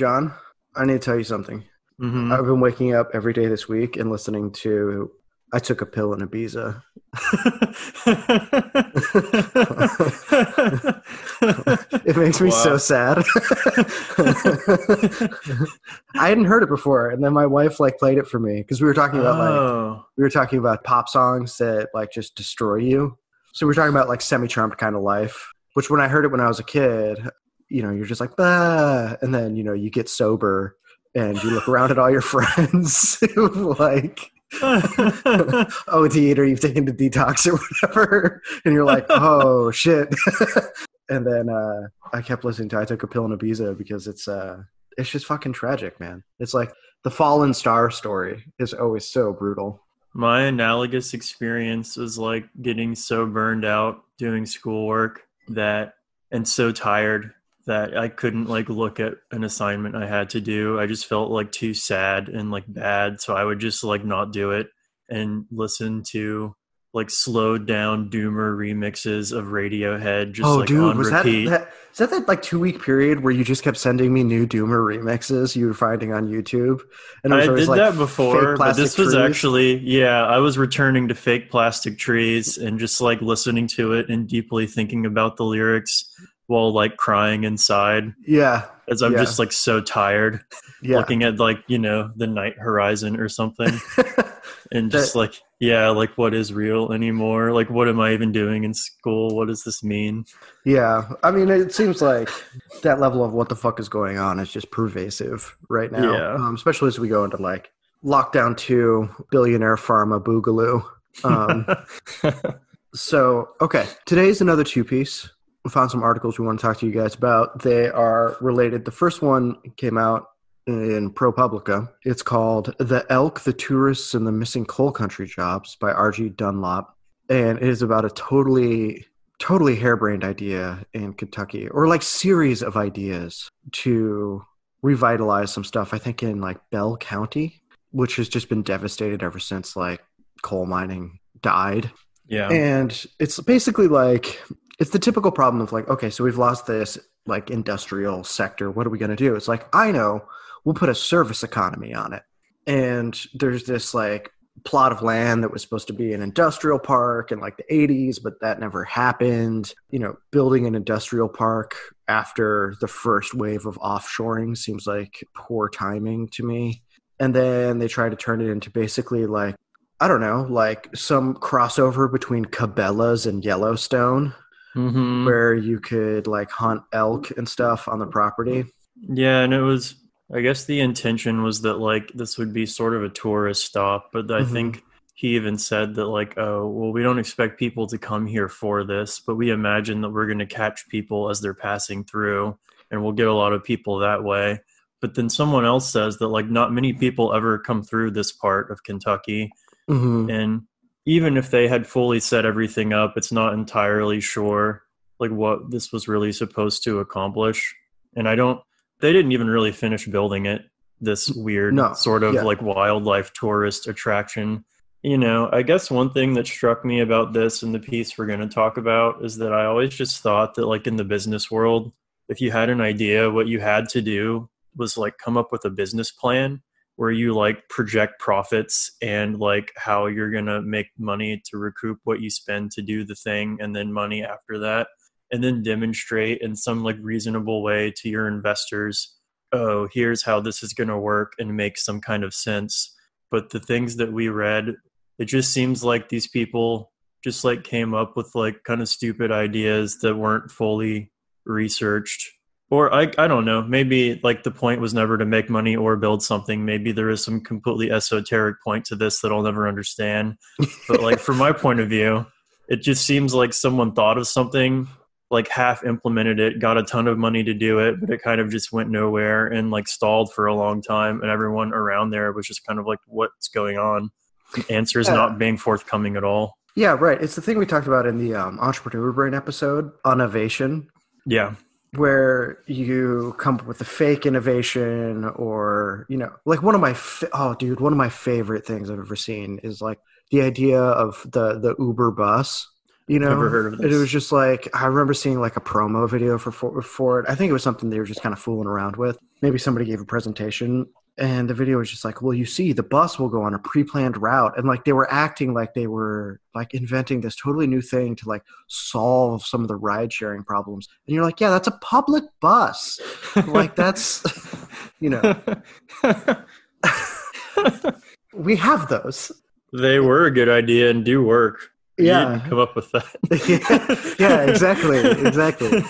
John, I need to tell you something. Mhm. I've been waking up every day this week and listening to I took a pill in Ibiza. It makes me so sad. I hadn't heard it before, and then my wife like played it for me because we were talking about like oh, we were talking about pop songs that like just destroy you. So we are talking about like semi-charmed kind of life. Which when I heard it when I was a kid, you know, you're just like, bah, and then you know you get sober and you look around at all your friends like OD'd or you've taken the detox or whatever, and you're like, oh shit. and then uh, I kept listening to I took a pill in Ibiza because it's uh, it's just fucking tragic, man. It's like the fallen star story is always so brutal. My analogous experience was like getting so burned out doing schoolwork that and so tired that I couldn't like look at an assignment I had to do. I just felt like too sad and like bad, so I would just like not do it and listen to like slowed down doomer remixes of Radiohead just oh, like dude, on was that, repeat. that is that that like two week period where you just kept sending me new Doomer remixes you were finding on YouTube? And I did like, that before, but this was actually yeah. I was returning to fake plastic trees and just like listening to it and deeply thinking about the lyrics while like crying inside yeah, as I'm Yeah. just like so tired yeah. looking at like you know the night horizon or something and just That- like yeah like what is real anymore like what am I even doing in school what does this mean yeah, I mean, it seems like that level of what the fuck is going on is just pervasive right now, Yeah. um, especially as we go into like lockdown two, billionaire pharma boogaloo. Um, So, okay, today's another two piece. We found some articles we want to talk to you guys about. They are related. The first one came out in ProPublica. It's called The Elk, the Tourists, and the Missing Coal Country Jobs by R.G. Dunlop. And it is about a totally, totally harebrained idea in Kentucky, or like series of ideas to revitalize some stuff, I think in like Bell County, which has just been devastated ever since like coal mining died. yeah And it's basically like it's the typical problem of like, okay, so we've lost this like industrial sector. What are we going to do? It's like, I know, we'll put a service economy on it. And there's this like plot of land that was supposed to be an industrial park in like the 80s, but that never happened. You know, building an industrial park after the first wave of offshoring seems like poor timing to me. And then they try to turn it into basically like I don't know, like some crossover between Cabela's and Yellowstone, Mhm. where you could like hunt elk and stuff on the property. Yeah, and it was I guess the intention was that like this would be sort of a tourist stop, but I Mhm. think he even said that like, oh, well, we don't expect people to come here for this, but we imagine that we're going to catch people as they're passing through and we'll get a lot of people that way. But then someone else says that like not many people ever come through this part of Kentucky Mm-hmm. and even if they had fully set everything up it's not entirely sure like what this was really supposed to accomplish. And i don't they didn't even really finish building it this weird No, sort of yeah. like wildlife tourist attraction. You know i guess one thing that struck me about this and the piece we're going to talk about is that i always just thought that like in the business world if you had an idea what you had to do was like come up with a business plan where you like project profits and like how you're to make money to recoup what you spend to do the thing and then money after that and then demonstrate in some like reasonable way to your investors oh here's how this is to work and make some kind of sense. But the things that we read it just seems like these people just like came up with like kind of stupid ideas that weren't fully researched or I, I don't know. Maybe like the point was never to make money or build something. Maybe there is some completely esoteric point to this that i'll never understand. But like from my point of view it just seems like someone thought of something like half implemented it got a ton of money to do it but it kind of just went nowhere and like stalled for a long time and everyone around there was just kind of like what's going on? The answer is Yeah. not being forthcoming at all. Yeah, right. It's the thing we talked about in the um, Entrepreneur Brain episode, Innovation, yeah where you come up with a fake innovation or, you know, like one of my, fa- oh, dude, one of my favorite things I've ever seen is like the idea of the, the Uber bus You know, Never heard of And it was just like I remember seeing like a promo video for for, for it. I think it was something they were just kind of fooling around with. Maybe somebody gave a presentation, and the video was just like, "Well, you see, the bus will go on a pre-planned route," and like they were acting like they were like inventing this totally new thing to like solve some of the ride-sharing problems. And you're like, "Yeah, that's a public bus. like that's, you know, we have those." they were a good idea and do work. Yeah. didn't come up with that. yeah, exactly, exactly.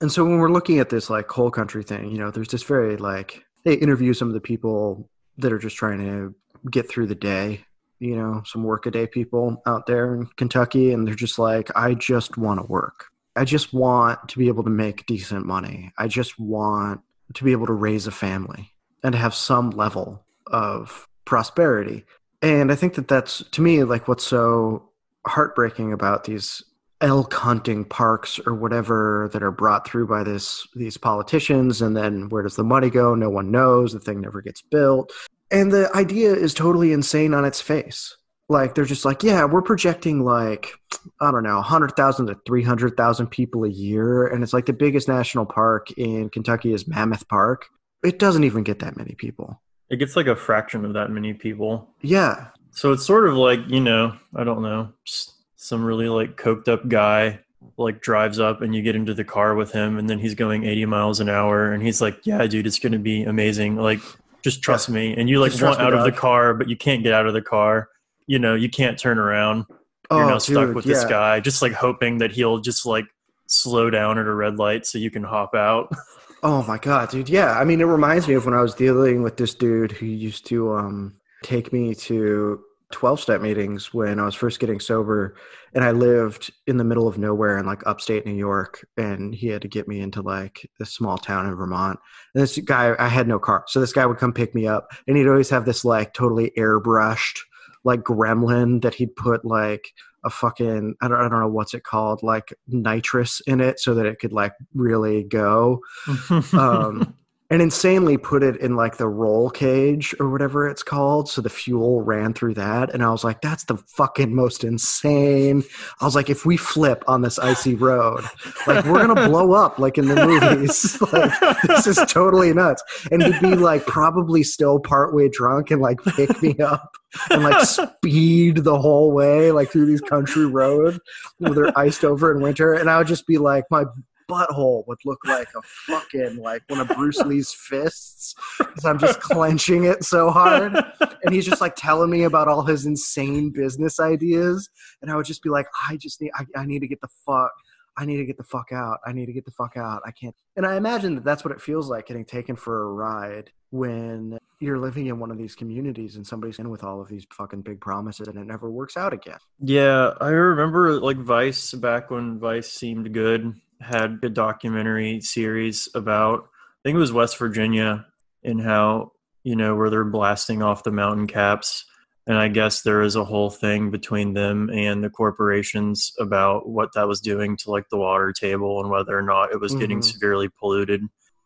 And so when we're looking at this like whole country thing, you know, there's this very like they interview some of the people that are just trying to get through the day, you know, some workaday people out there in Kentucky, and they're just like, I just want to work. I just want to be able to make decent money. I just want to be able to raise a family and to have some level of prosperity. And I think that that's to me like what's so heartbreaking about these elk hunting parks or whatever that are brought through by this these politicians and then where does the money go? No one knows. The thing never gets built. And the idea is totally insane on its face. Like they're just like yeah we're projecting like i don't know 100000 to 300000 people a year. And it's like the biggest national park in kentucky is mammoth park. It doesn't even get that many people. It gets like a fraction of that many people. yeah. So it's sort of like, you know, I don't know, just some really like coked up guy like drives up and you get into the car with him and then he's going 80 miles an hour and he's like, "Yeah, dude, it's going to be amazing. Like just trust me." And you like Just want me, out of the car, but you can't get out of the car. You know, you can't turn around. You're now stuck Oh, dude, with this guy just like hoping that he'll just like slow down at a red light so you can hop out. Oh my god, dude. Yeah, I mean, it reminds me of when I was dealing with this dude who used to um, take me to 12 step meetings when I was first getting sober. And I lived in the middle of nowhere in like upstate New York. And he had to get me into like this small town in Vermont. And this guy, I had no car. So this guy would come pick me up. And he'd always have this like totally airbrushed like gremlin that he'd put like a fucking I don't, I don't know what's it called like nitrous in it so that it could like really go um, and insanely put it in like the roll cage or whatever it's called so the fuel ran through that and i was like that's the fucking most insane. I was like if we flip on this icy road like we're gonna blow up like in the movies. Like this is totally nuts. And he'd be like probably still partway drunk and like pick me up and like speed the whole way like through these country roads where they're iced over in winter and i would just be like my butthole would look like a fucking like one of Bruce Lee's fists because I'm just clenching it so hard. And he's just like telling me about all his insane business ideas, and I would just be like, I just need, I, I need to get the fuck. I need to get the fuck out. I need to get the fuck out. I can't. And I imagine that that's what it feels like getting taken for a ride when you're living in one of these communities and somebody's in with all of these fucking big promises and it never works out again. Yeah, I remember like Vice back when Vice seemed good had a documentary series about I think it was West Virginia and how you know where they're blasting off the mountain caps. And I guess there is a whole thing between them and the corporations about what that was doing to like the water table and whether or not it was getting Mhm. severely polluted.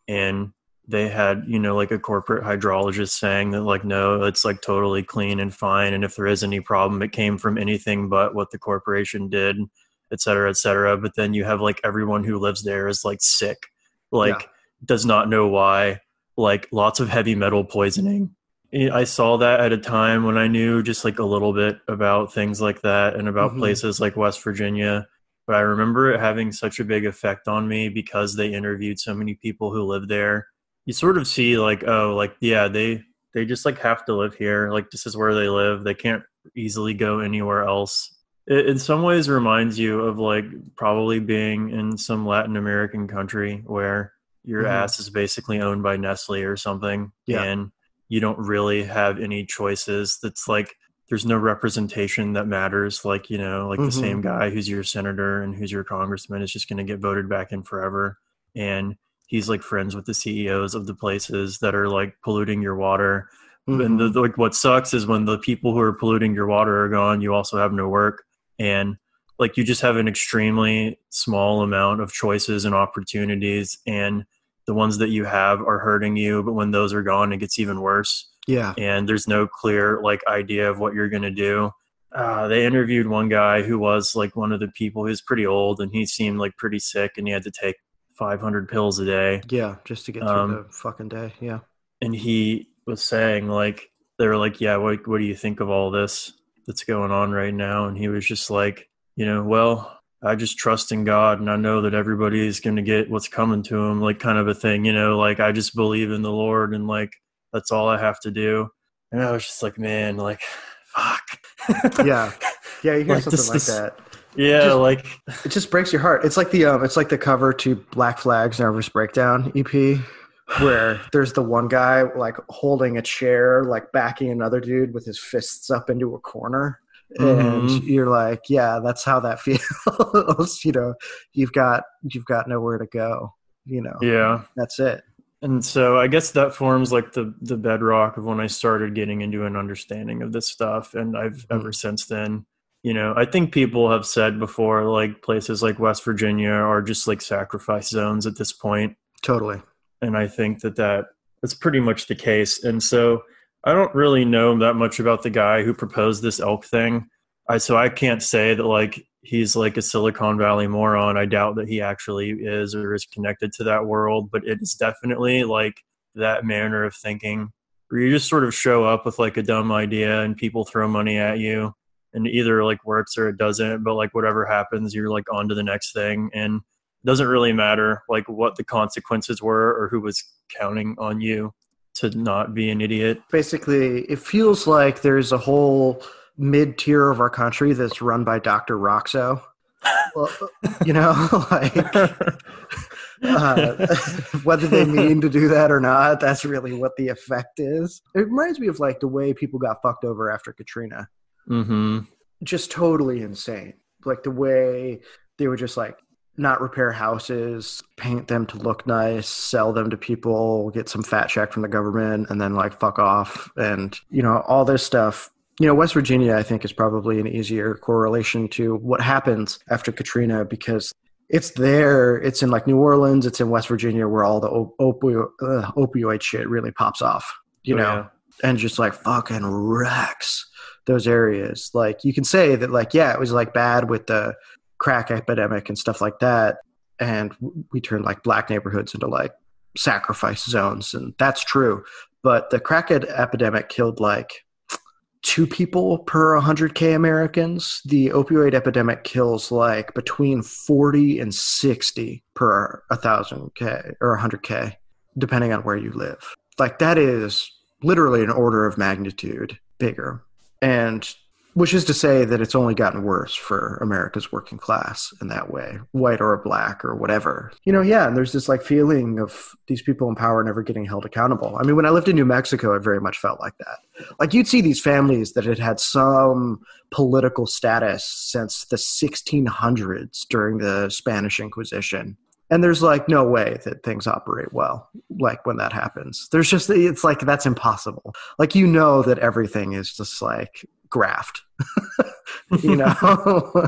And they had you know like a corporate hydrologist saying that like no it's like totally clean and fine. And if there is any problem it came from anything but what the corporation did et cetera et cetera. But then you have like everyone who lives there is like sick like Yeah. does not know why like lots of heavy metal poisoning. I saw that at a time when i knew just like a little bit about things like that and about Mhm. places like west virginia. But i remember it having such a big effect on me because they interviewed so many people who live there. You sort of see like oh like yeah they they just like have to live here. Like this is where they live. They can't easily go anywhere else it in some ways reminds you of like probably being in some latin american country where your Mhm. ass is basically owned by nestle or something Yeah. and you don't really have any choices that's like there's no representation that matters like you know like the Mhm. same guy who's your senator and who's your congressman is just going to get voted back in forever and he's like friends with the CEOs of the places that are like polluting your water. And the, Mhm. like what sucks is when the people who are polluting your water are gone, you also have no work and like you just have an extremely small amount of choices and opportunities and the ones that you have are hurting you, but when those are gone it gets even worse yeah. and there's no clear like idea of what you're going to do. uh, they interviewed one guy who was like one of the people who's pretty old and he seemed like pretty sick and he had to take 500 pills a day. Yeah, just to get through Um, the fucking day. Yeah. And he was saying like they were like, "Yeah, what what do you think of all this that's going on right now?" And he was just like, "You know, well, I just trust in God and I know that everybody is going to get what's coming to them, like kind of a thing, you know, like I just believe in the Lord and like that's all I have to do." And I was just like, "Man, like fuck." Yeah. Yeah, you hear Like, something this- like this- that. yeah, Just- like It just breaks your heart. It's like the um, it's like the cover to Black Flag's Nervous Breakdown EP, where there's the one guy like holding a chair, like backing another dude with his fists up into a corner, and Mhm. you're like, yeah, that's how that feels. you know, you've got you've got nowhere to go. You know, yeah. that's it. And so I guess that forms like the the bedrock of when I started getting into an understanding of this stuff and I've Mhm. ever since then, you know, I think people have said before like places like West Virginia are just like sacrifice zones at this point Totally. And I think that that that's pretty much the case. And so I don't really know that much about the guy who proposed this elk thing. I so I can't say that like he's like a Silicon Valley moron. I doubt that he actually is or is connected to that world, but it is definitely like that manner of thinking where you just sort of show up with like a dumb idea and people throw money at you and either like works or it doesn't, but like whatever happens, you're like on to the next thing and doesn't really matter like what the consequences were or who was counting on you to not be an idiot. Basically, it feels like there's a whole mid tier of our country that's run by Dr. Roxo. Well, you know, like uh, whether they mean to do that or not, that's really what the effect is. It reminds me of like the way people got fucked over after Katrina. mm-hmm. Just totally insane. Like the way they were just like not repair houses, paint them to look nice, sell them to people, get some fat check from the government, and then like fuck off. And, you know, all this stuff. You know, West Virginia, I think, is probably an easier correlation to what happens after Katrina because it's there. It's in like New Orleans, it's in West Virginia where all the op- opio- uh, opioid shit really pops off, you Oh, know, yeah. and just like fucking wrecks those areas. Like you can say that, like, yeah, it was like bad with the crack epidemic and stuff like that. And we turned like black neighborhoods into like sacrifice zones. And that's true. But the crack epidemic killed like two people per 100K Americans. The opioid epidemic kills like between 40 and 60 per 1,000K or 100K, depending on where you live. Like that is literally an order of magnitude bigger. And which is to say that it's only gotten worse for America's working class in that way, white or black or whatever. You know, yeah, and there's this like feeling of these people in power never getting held accountable. I mean, when I lived in New Mexico, it very much felt like that. Like you'd see these families that had had some political status since the 1600s during the Spanish Inquisition. And there's like no way that things operate well, like when that happens. There's just, it's like that's impossible. Like you know that everything is just like graft, you know?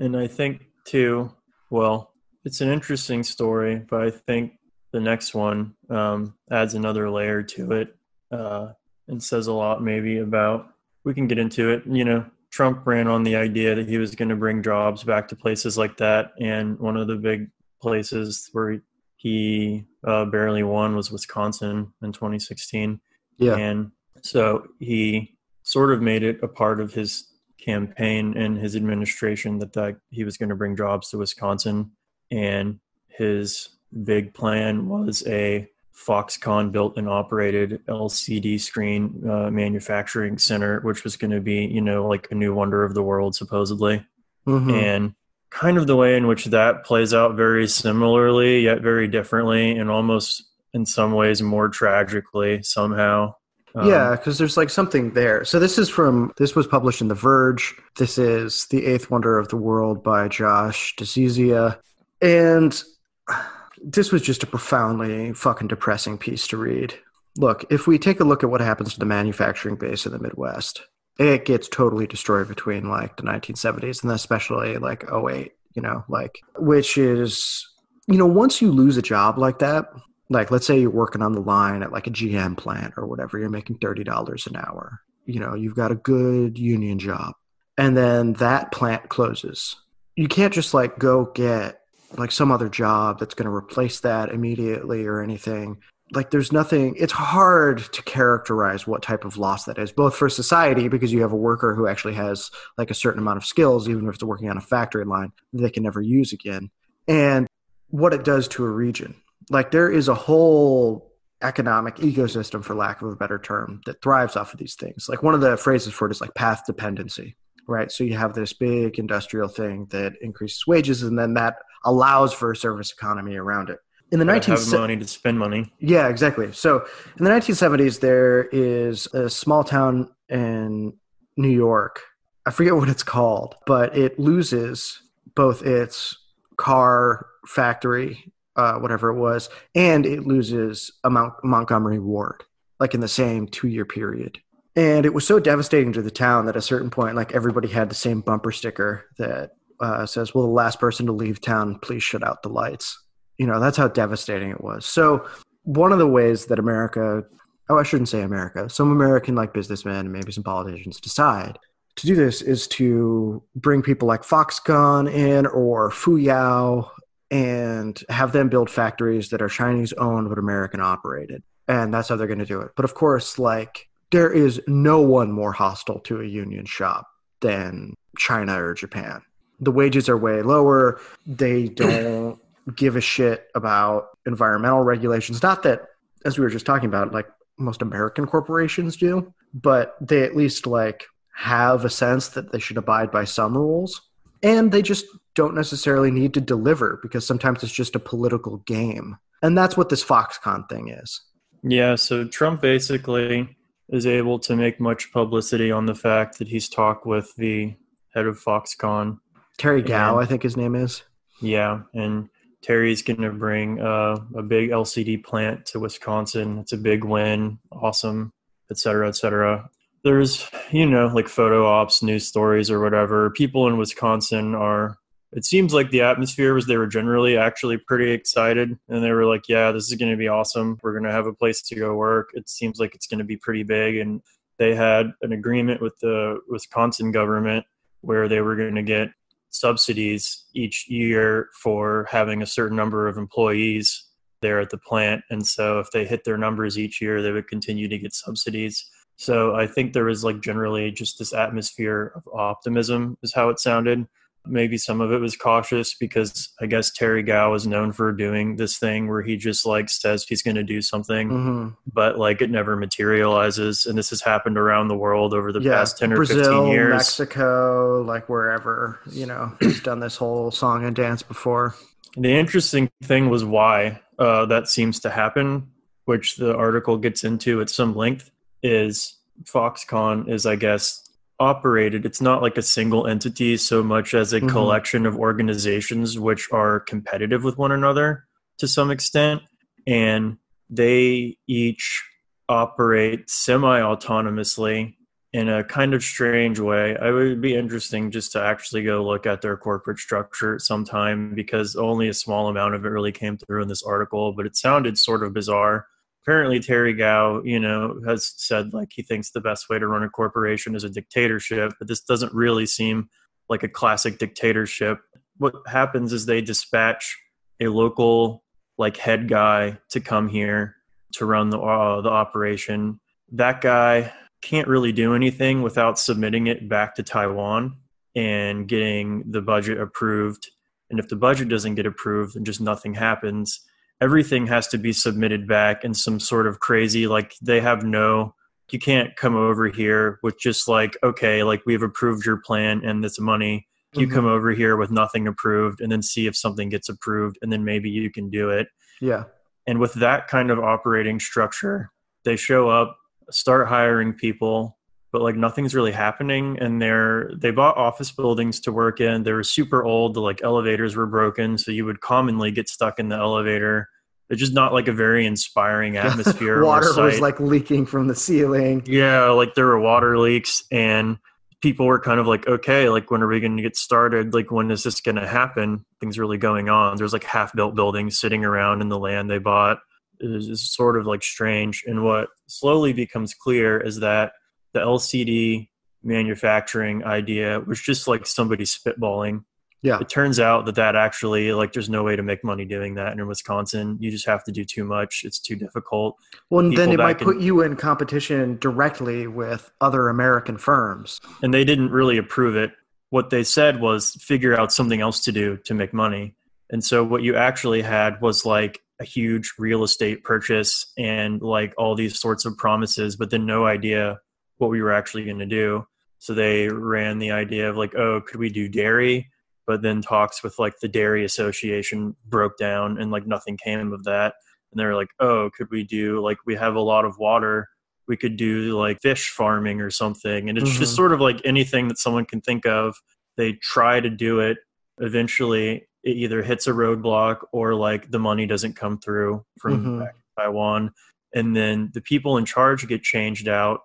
and I think too, well, it's an interesting story, but I think the next one um, adds another layer to it uh, and says a lot maybe about. We can get into it. You know, Trump ran on the idea that he was going to bring jobs back to places like that, and one of the big places where he uh, barely won was Wisconsin in 2016. yeah. And so he sort of made it a part of his campaign and his administration that, that he was going to bring jobs to Wisconsin. And his big plan was a Foxconn built and operated LCD screen uh, manufacturing center, which was going to be, you know, like a new wonder of the world, supposedly Mhm. and kind of the way in which that plays out very similarly yet very differently and almost in some ways more tragically somehow Um, yeah, because there's like something there. So this is from this was published in The Verge. This is The Eighth Wonder of the World by Josh Dzieza. And this was just a profoundly fucking depressing piece to read. Look, if we take a look at what happens to the manufacturing base in the Midwest, it gets totally destroyed between like the 1970s and especially like 08, you know, like which is you know, once you lose a job like that, like let's say you're working on the line at like a GM plant or whatever, you're making thirty dollars an hour. you know, you've got a good union job. And then that plant closes. You can't just like go get like some other job that's going to replace that immediately or anything. Like there's nothing it's hard to characterize what type of loss that is both for society because you have a worker who actually has like a certain amount of skills even if they're working on a factory line they can never use again and what it does to a region. Like there is a whole economic ecosystem for lack of a better term that thrives off of these things. Like one of the phrases for it is like path dependency right? So you have this big industrial thing that increases wages and then that allows for a service economy around it. In the 19 have money to spend money. Yeah exactly. So in the 1970s there is a small town in new york. I forget what it's called but it loses both its car factory uh, whatever it was, and it loses a Mount- Montgomery Ward, like in the same two year period. And it was so devastating to the town that at a certain point, like everybody had the same bumper sticker that uh, says, "Well, the last person to leave town, please shut out the lights." You know, that's how devastating it was. So, one of the ways that America, oh, I shouldn't say America, some American like businessmen and maybe some politicians decide to do this is to bring people like Foxconn in or Fuyao and have them build factories that are Chinese owned but American operated. And that's how they're going to do it. But of course, like, there is no one more hostile to a union shop than China or Japan. The wages are way lower. They don't give a shit about environmental regulations. Not that, as we were just talking about, like most American corporations do, but they at least like have a sense that they should abide by some rules. And they just don't necessarily need to deliver because sometimes it's just a political game. And that's what this Foxconn thing is. Yeah, so Trump basically is able to make much publicity on the fact that he's talked with the head of Foxconn. Terry Gou, I think his name is. Yeah, and Terry's going to bring uh, a big LCD plant to Wisconsin. It's a big win, awesome, et cetera, et cetera. There's, you know, like photo ops, news stories, or whatever. People in Wisconsin are it seems like the atmosphere was they were generally actually pretty excited and they were like yeah this is going to be awesome. We're going to have a place to go work. It seems like it's going to be pretty big and they had an agreement with the wisconsin government where they were going to get subsidies each year for having a certain number of employees there at the plant and so if they hit their numbers each year they would continue to get subsidies. So i think there was like generally just this atmosphere of optimism is how it sounded Maybe some of it was cautious because I guess Terry Gou is known for doing this thing where he just like says he's going to do something, mm-hmm. but like it never materializes. And this has happened around the world over the yeah, past 10 or Brazil, 15 years. Mexico, like wherever, you know, he's done this whole song and dance before. The interesting thing was why uh, that seems to happen, which the article gets into at some length, is Foxconn is, I guess, operated it's not like a single entity so much as a mm-hmm. collection of organizations which are competitive with one another to some extent and they each operate semi autonomously in a kind of strange way. I would be interesting just to actually go look at their corporate structure sometime because only a small amount of it really came through in this article, but it sounded sort of bizarre apparently Terry Gou, you know, has said like he thinks the best way to run a corporation is a dictatorship, but this doesn't really seem like a classic dictatorship. What happens is they dispatch a local like head guy to come here to run the uh, the operation. That guy can't really do anything without submitting it back to Taiwan and getting the budget approved. And if the budget doesn't get approved, then just nothing happens everything has to be submitted back in some sort of crazy like they have no you can't come over here with just like okay like we've approved your plan and this money. You mm-hmm. come over here with nothing approved and then see if something gets approved and then maybe you can do it. Yeah. And with that kind of operating structure they show up start hiring people but like nothing's really happening and they're they bought office buildings to work in. They were super old. The like elevators were broken so you would commonly get stuck in the elevator it's just not like a very inspiring atmosphere water was like leaking from the ceiling. Yeah like there were water leaks and people were kind of like okay like when are we going to get started? Like when is this going to happen? Things really going on. There's like half built buildings sitting around in the land they bought. It is sort of like strange. And what slowly becomes clear is that the LCD manufacturing idea was just like somebody spitballing. Yeah. It turns out that that actually like there's no way to make money doing that in Wisconsin. You just have to do too much. It's too difficult. Well, and then it might back put you in competition directly with other American firms. and they didn't really approve it. What they said was figure out something else to do to make money. And so what you actually had was like a huge real estate purchase and like all these sorts of promises, but then no idea what we were actually going to do. So they ran the idea of like, oh, could we do dairy? But then talks with like the dairy association broke down and like nothing came of that. And they were like, oh, could we do like we have a lot of water. We could do like fish farming or something. And it's just Mhm. sort of like anything that someone can think of. They try to do it. Eventually it either hits a roadblock or like the money doesn't come through from Mhm. taiwan. And then the people in charge get changed out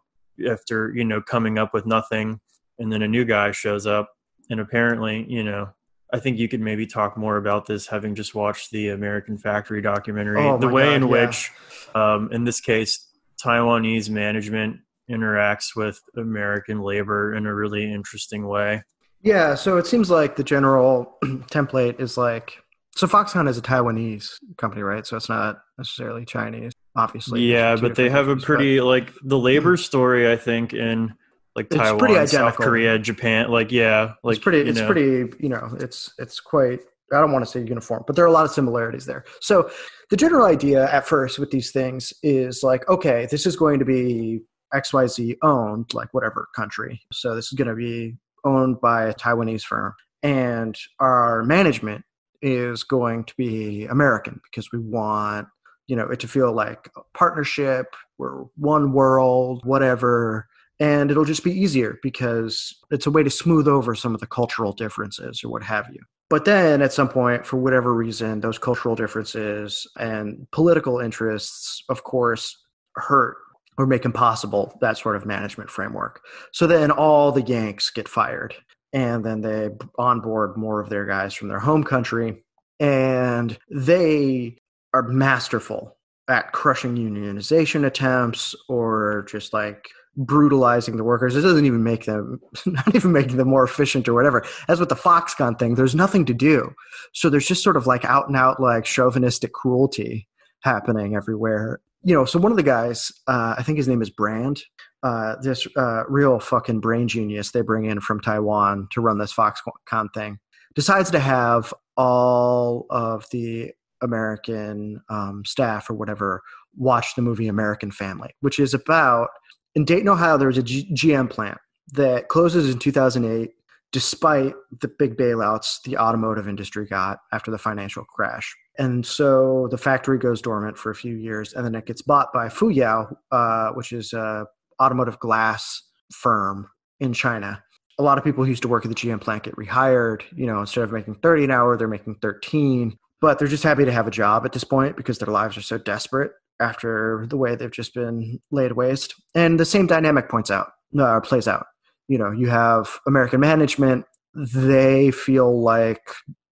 after you know coming up with nothing. And then a new guy shows up and apparently you know i think you could maybe talk more about this having just watched the american factory documentary Oh the way God, in yeah. which um, in this case Taiwanese management interacts with American labor in a really interesting way. Yeah, so it seems like the general template is like so Foxconn is a Taiwanese company, right? So it's not necessarily Chinese, obviously. yeah, Those are two but they have a countries, but- pretty like the labor story. I think in like It's Taiwan, pretty South identical. Korea, Japan. Like yeah, like it's pretty you it's know. pretty you know it's it's quite i don't want to say uniform but there are a lot of similarities there so the general idea at first with these things is like okay this is going to be xyz owned like whatever country so this is going to be owned by a taiwanese firm and our management is going to be american because we want you know it to feel like a partnership we're one world whatever and it'll just be easier because it's a way to smooth over some of the cultural differences or what have you. But then at some point, for whatever reason, those cultural differences and political interests, of course, hurt or make impossible that sort of management framework. So then all the Yanks get fired and then they onboard more of their guys from their home country and they are masterful at crushing unionization attempts or just like brutalizing the workers. It doesn't even make them not even making them more efficient or whatever. As with the Foxconn thing, there's nothing to do. So there's just sort of like out and out like chauvinistic cruelty happening everywhere. You know, so one of the guys, uh, I think his name is Brand, uh, this uh, real fucking brain genius they bring in from Taiwan to run this Foxconn thing, decides to have all of the American um, staff or whatever watch the movie American Family, which is about in Dayton, Ohio, there was a G- GM plant that closes in 2008, despite the big bailouts the automotive industry got after the financial crash. And so the factory goes dormant for a few years, and then it gets bought by Fuyao, uh, which is a automotive glass firm in China. A lot of people who used to work at the GM plant get rehired. You know, instead of making 30 an hour, they're making 13. But they're just happy to have a job at this point because their lives are so desperate after the way they've just been laid waste. And the same dynamic points out, uh, plays out. You know, you have American management. They feel like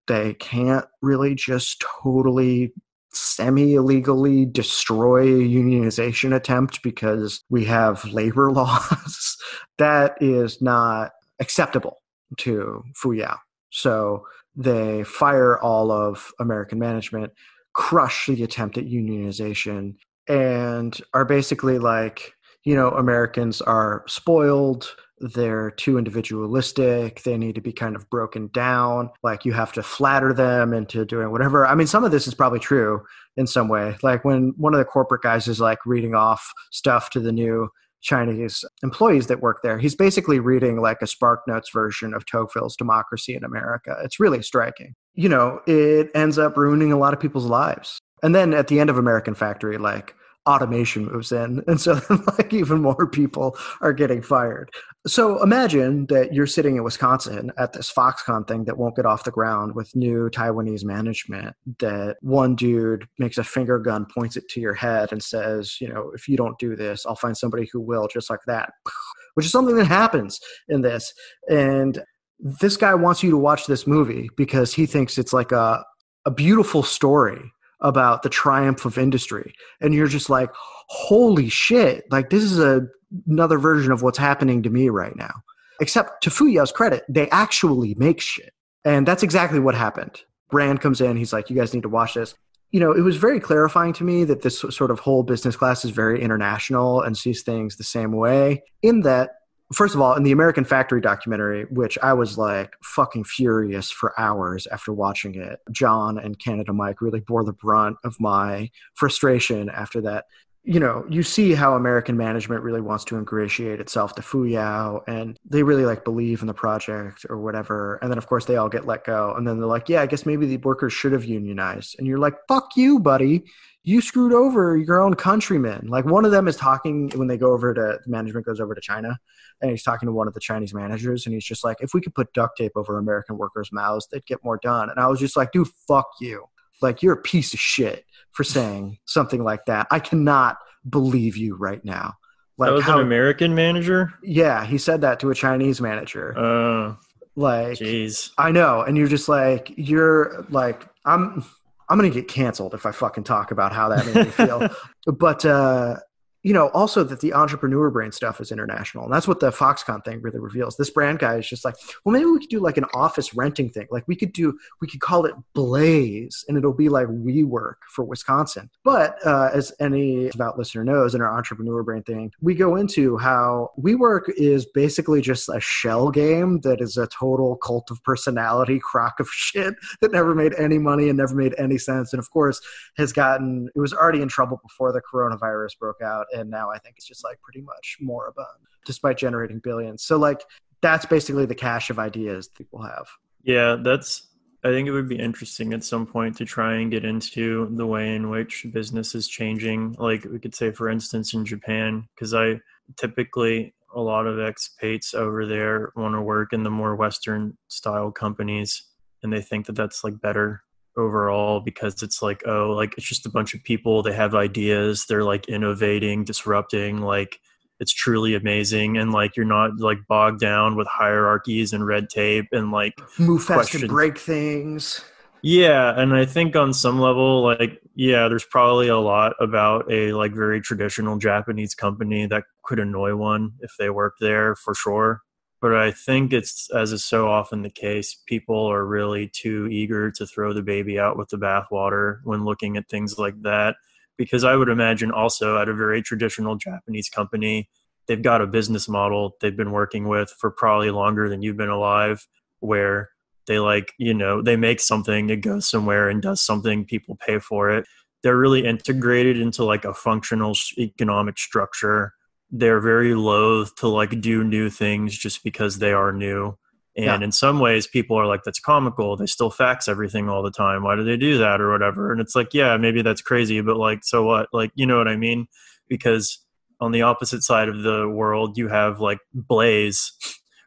they can't really just totally semi illegally destroy a unionization attempt because we have labor laws. that is not acceptable to Fuyao. So they fire all of American management, crush the attempt at unionization, and are basically like, you know, Americans are spoiled. They're too individualistic. They need to be kind of broken down. Like you have to flatter them into doing whatever. I mean, some of this is probably true in some way. Like when one of the corporate guys is like reading off stuff to the new Chinese employees that work there, he's basically reading like a Spark Notes version of Tocqueville's Democracy in America. It's really striking. You know, it ends up ruining a lot of people's lives. And then at the end of American Factory, like automation moves in and so like even more people are getting fired. So imagine that you're sitting in wisconsin at this foxconn thing that won't get off the ground with new taiwanese management that one dude makes a finger gun points it to your head and says you know if you don't do this i'll find somebody who will just like that which is something that happens in this. And this guy wants you to watch this movie because he thinks it's like a a beautiful story about the triumph of industry and you're just like holy shit like this is a another version of what's happening to me right now. Except to Fuyao's credit, they actually make shit. And that's exactly what happened. Brand comes in, he's like, you guys need to watch this. You know, it was very clarifying to me that this sort of whole business class is very international and sees things the same way, in that first of all, in the American Factory documentary, which I was like fucking furious for hours after watching it, John and Canada Mike really bore the brunt of my frustration after that. You know, you see how American management really wants to ingratiate itself to Fuyao and they really like believe in the project or whatever. And then, of course, they all get let go. And then they're like, yeah, I guess maybe the workers should have unionized. And you're like, fuck you, buddy you screwed over your own countrymen. Like one of them is talking when they go over to management goes over to China and he's talking to one of the Chinese managers and he's just like, if we could put duct tape over American workers' mouths, they'd get more done. And I was just like, dude, fuck you. Like you're a piece of shit for saying something like that. I cannot believe you right now. Like that was how, an American manager? Yeah, he said that to a Chinese manager. Uh like jeez. I know. And you're just like, you're like, I'm I'm gonna get canceled if I fucking talk about how that made me feel. but uh, you know, also that the entrepreneur brain stuff is international. And that's what the Foxconn thing really reveals. This brand guy is just like, well, maybe we could do like an office renting thing. Like we could do, we could call it Blaze and it'll be like WeWork for Wisconsin. But uh, as any about listener knows in our entrepreneur brain thing, we go into how WeWork is basically just a shell game that is a total cult of personality crock of shit that never made any money and never made any sense. And of course has gotten, it was already in trouble before the coronavirus broke out and now I think it's just like pretty much moribund, despite generating billions. So like that's basically the cache of ideas people have. Yeah, that's. I think it would be interesting at some point to try and get into the way in which business is changing. Like we could say, for instance, in Japan, because I typically a lot of expats over there want to work in the more Western style companies, and they think that that's like better overall because it's like oh like it's just a bunch of people they have ideas they're like innovating disrupting like it's truly amazing and like you're not like bogged down with hierarchies and red tape and like move fast questions. and break things yeah and i think on some level like yeah there's probably a lot about a like very traditional japanese company that could annoy one if they work there for sure but I think it's as is so often the case, people are really too eager to throw the baby out with the bathwater when looking at things like that. Because I would imagine also at a very traditional Japanese company, they've got a business model they've been working with for probably longer than you've been alive, where they like, you know, they make something, it goes somewhere and does something, people pay for it. They're really integrated into like a functional economic structure they're very loath to like do new things just because they are new. And yeah. in some ways, people are like, that's comical. They still fax everything all the time. Why do they do that or whatever? And it's like, yeah, maybe that's crazy, but like, so what? Like, you know what I mean? Because on the opposite side of the world, you have like Blaze.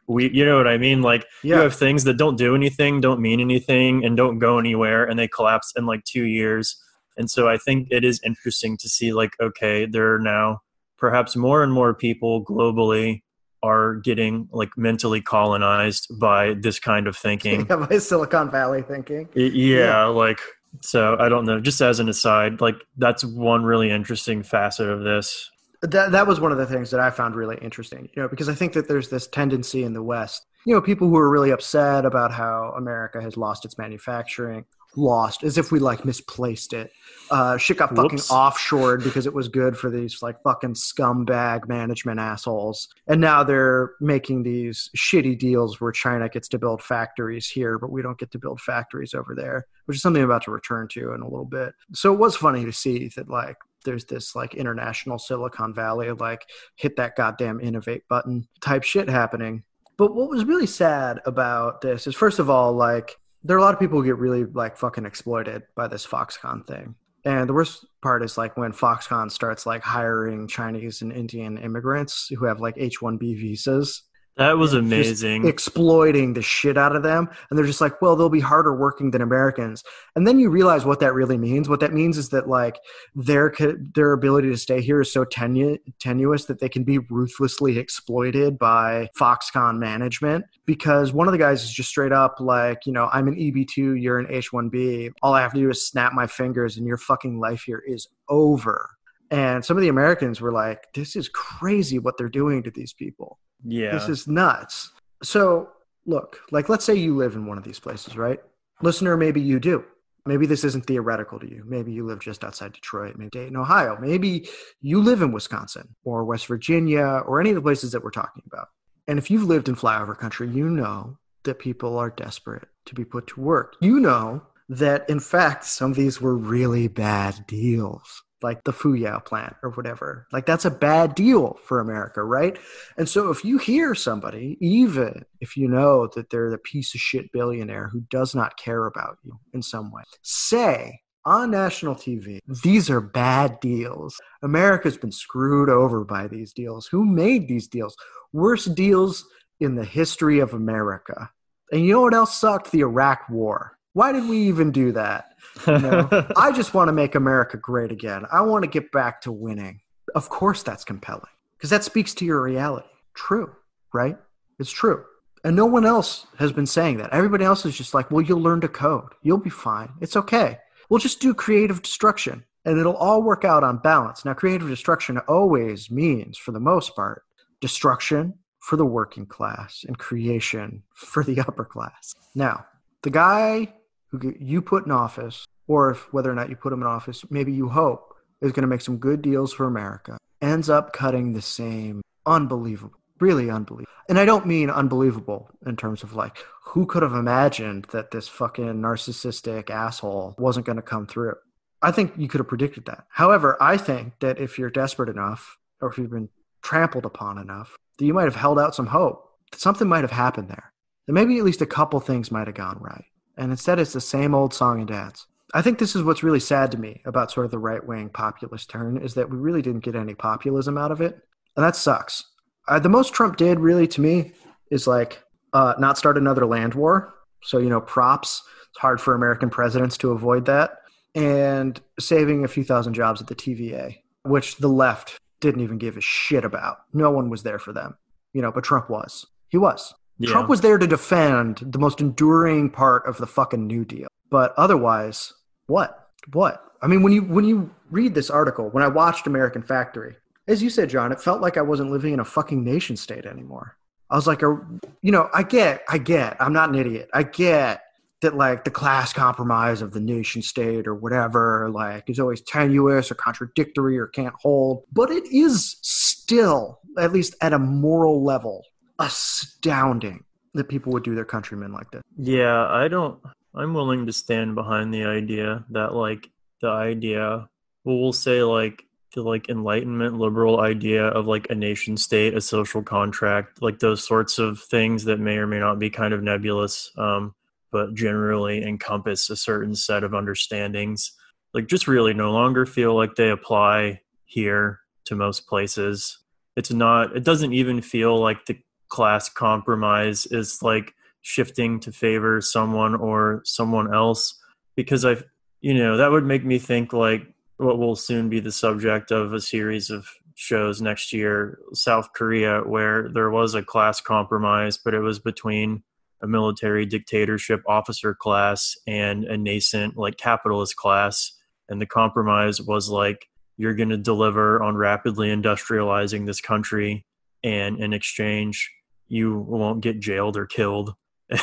We, you know what I mean? Like, yeah. you have things that don't do anything, don't mean anything, and don't go anywhere, and they collapse in like two years. And so I think it is interesting to see, like, okay, there are now perhaps more and more people globally are getting like mentally colonized by this kind of thinking. Yeah, by Silicon Valley thinking. yeah, yeah, like so I don't know, just as an aside, like that's one really interesting facet of this. That that was one of the things that I found really interesting, you know, because I think that there's this tendency in the West, you know, people who are really upset about how America has lost its manufacturing lost as if we like misplaced it. Uh, shit got fucking Whoops. offshored because it was good for these like fucking scumbag management assholes. And now they're making these shitty deals where China gets to build factories here, but we don't get to build factories over there, which is something I'm about to return to in a little bit. So it was funny to see that like there's this like international Silicon Valley like hit that goddamn innovate button type shit happening. But what was really sad about this is first of all like there are a lot of people who get really like fucking exploited by this Foxconn thing. And the worst part is like when Foxconn starts like hiring Chinese and Indian immigrants who have like H one B visas that was amazing. exploiting the shit out of them. And they're just like, well, they'll be harder working than Americans. And then you realize what that really means. What that means is that like their their ability to stay here is so tenu- tenuous that they can be ruthlessly exploited by Foxconn management because one of the guys is just straight up like, you know, I'm an EB2, you're an H1B. All I have to do is snap my fingers and your fucking life here is over And some of the Americans were like, this is crazy what they're doing to these people. Yeah. This is nuts. So, look, like, let's say you live in one of these places, right? Listener, maybe you do. Maybe this isn't theoretical to you. Maybe you live just outside Detroit, maybe Dayton, Ohio. Maybe you live in Wisconsin or West Virginia or any of the places that we're talking about. And if you've lived in flyover country, you know that people are desperate to be put to work. You know that, in fact, some of these were really bad deals like the Fuyao plant or whatever. Like that's a bad deal for America, right? And so if you hear somebody, even if you know that they're the piece of shit billionaire who does not care about you in some way, say on national TV, these are bad deals. America's been screwed over by these deals. Who made these deals? Worst deals in the history of America. And you know what else sucked? The Iraq War. Why did we even do that? You know, I just want to make America great again. I want to get back to winning. Of course, that's compelling because that speaks to your reality. True, right? It's true. And no one else has been saying that. Everybody else is just like, well, you'll learn to code. You'll be fine. It's okay. We'll just do creative destruction and it'll all work out on balance. Now, creative destruction always means, for the most part, destruction for the working class and creation for the upper class. Now, the guy who you put in office, or if whether or not you put him in office, maybe you hope is going to make some good deals for America, ends up cutting the same unbelievable, really unbelievable. And I don't mean unbelievable in terms of like, who could have imagined that this fucking narcissistic asshole wasn't going to come through? I think you could have predicted that. However, I think that if you're desperate enough, or if you've been trampled upon enough, that you might have held out some hope that something might have happened there. That maybe at least a couple things might have gone right and instead it's the same old song and dance. I think this is what's really sad to me about sort of the right wing populist turn is that we really didn't get any populism out of it, and that sucks. Uh, the most Trump did really to me is like uh, not start another land war. So you know, props. It's hard for American presidents to avoid that, and saving a few thousand jobs at the TVA, which the left didn't even give a shit about. No one was there for them, you know, but Trump was. He was. Yeah. Trump was there to defend the most enduring part of the fucking New Deal. But otherwise, what? What? I mean, when you when you read this article, when I watched American Factory, as you said, John, it felt like I wasn't living in a fucking nation state anymore. I was like, a, you know, I get, I get, I'm not an idiot. I get that like the class compromise of the nation state or whatever, like is always tenuous or contradictory or can't hold. But it is still, at least at a moral level, astounding that people would do their countrymen like this. Yeah, I don't. I'm willing to stand behind the idea that, like, the idea, well, we'll say, like, the like enlightenment liberal idea of like a nation state a social contract like those sorts of things that may or may not be kind of nebulous um, but generally encompass a certain set of understandings like just really no longer feel like they apply here to most places it's not it doesn't even feel like the class compromise is like shifting to favor someone or someone else. Because i you know that would make me think like what will soon be the subject of a series of shows next year south korea where there was a class compromise but it was between a military dictatorship officer class and a nascent like capitalist class. And the compromise was like you're going to deliver on rapidly industrializing this country and in exchange you won't get jailed or killed.